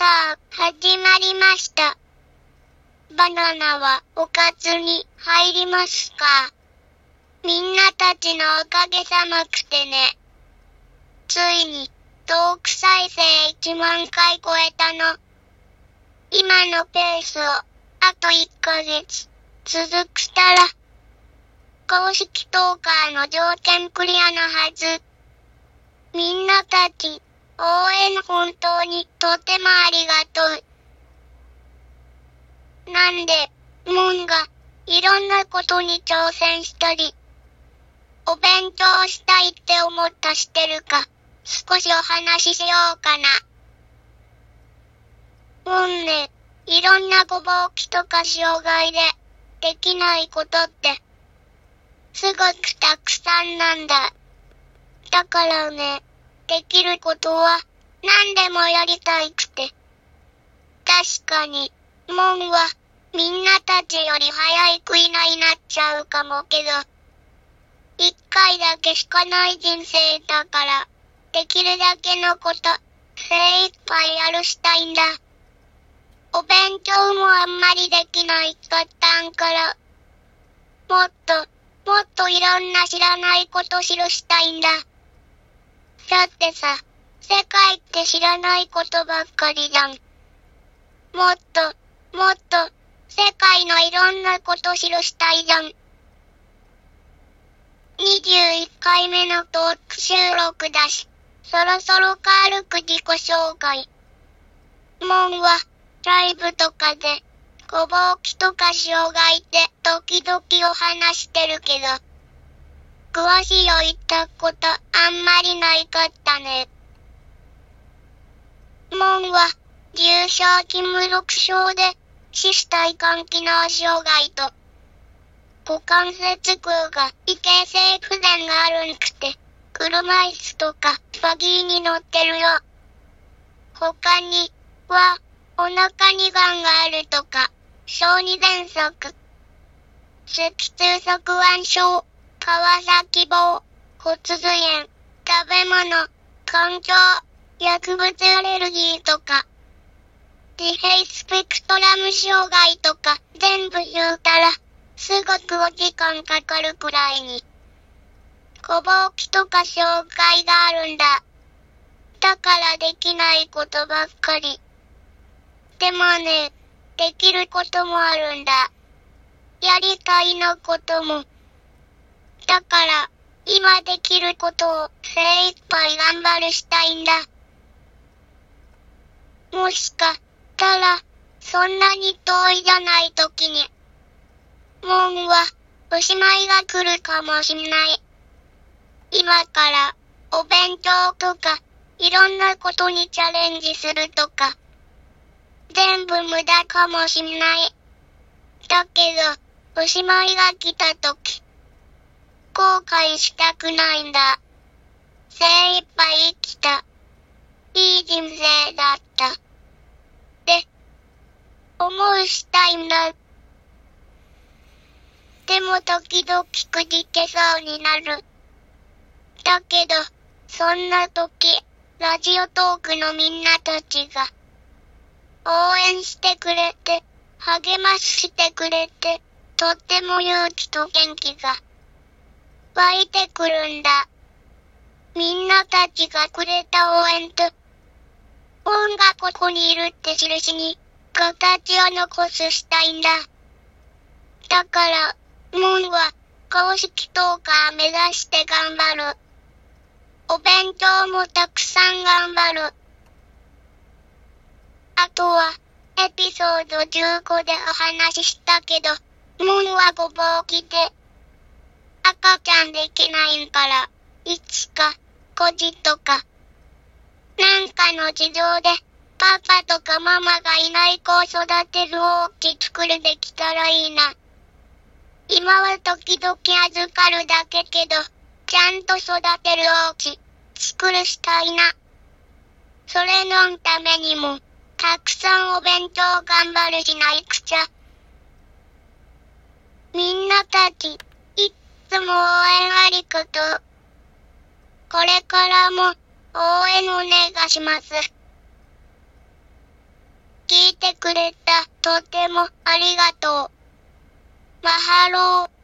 さあ、始まりました。バナナはおかずに入りますか？みんなたちのおかげさまくてね。ついに、トーク再生1万回超えたの。今のペースを、あと1ヶ月、続くしたら、公式トーカーの条件クリアのはず。みんなたち、応援本当にとてもありがとう。なんで、モンが、いろんなことに挑戦したり、お勉強したいって思ったしてるか、少しお話ししようかな。モンね、いろんなごぼうきとか障害で、できないことって、すごくたくさんなんだ。だからね、できることは何でもやりたいくて。確かに、モンはみんなたちより早い食いなになっちゃうかもけど、一回だけしかない人生だから、できるだけのこと、精一杯やるしたいんだ。お勉強もあんまりできないかったんから、もっと、もっといろんな知らないこと知るしたいんだ。だってさ、世界って知らないことばっかりじゃん。もっと、もっと、世界のいろんなこと知るしたいじゃん。21回目のトーク収録だし、そろそろ軽く自己紹介。もんは、ライブとかで、ごぼうきとか障害で時々お話してるけど、詳しいよ言ったことあんまりないかったね。もんは、重症筋無力症で、死死体幹機能障害と、股関節腔が異形成不全があるんくて、車椅子とかバギーに乗ってるよ。他には、お腹にがんがあるとか、小児喘息、脊椎側腕症、川崎棒、骨髄炎、食べ物、環境、薬物アレルギーとか、自閉スペクトラム障害とか全部言うたら、すごくお時間かかるくらいに、小ぼうきとか障害があるんだ。だからできないことばっかり。でもね、できることもあるんだ。やりたいのことも。だから、今できることを精一杯頑張るしたいんだ。もしかしたら、そんなに遠いじゃない時に、もんは、おしまいが来るかもしんない。今から、お勉強とか、いろんなことにチャレンジするとか、全部無駄かもしんない。だけど、おしまいが来たとき、後悔したくないんだ。精一杯生きた。いい人生だった。って、思うしたいんだ。でも時々くじけそうになる。だけど、そんな時、ラジオトークのみんなたちが、応援してくれて、励ましてくれて、とっても勇気と元気が湧いてくるんだ。みんなたちがくれた応援と、音がここにいるって印に、形を残すしたいんだ。だから、モンは、公式トーカー目指して頑張る。お勉強もたくさん頑張る。あとは、エピソード15でお話ししたけど、モンはごぼうきで、赤ちゃんできないから、いつか、孤児とか、なんかの事情で、パパとかママがいない子を育てる大き作るできたらいいな。今は時々預かるだけけど、ちゃんと育てる大き作るしたいな。それのためにも、たくさんお勉強頑張るしないくちゃ。みんなたち、いっつも応援ありがとう。これからも応援お願いします。聞いてくれた。とてもありがとう。マハロー。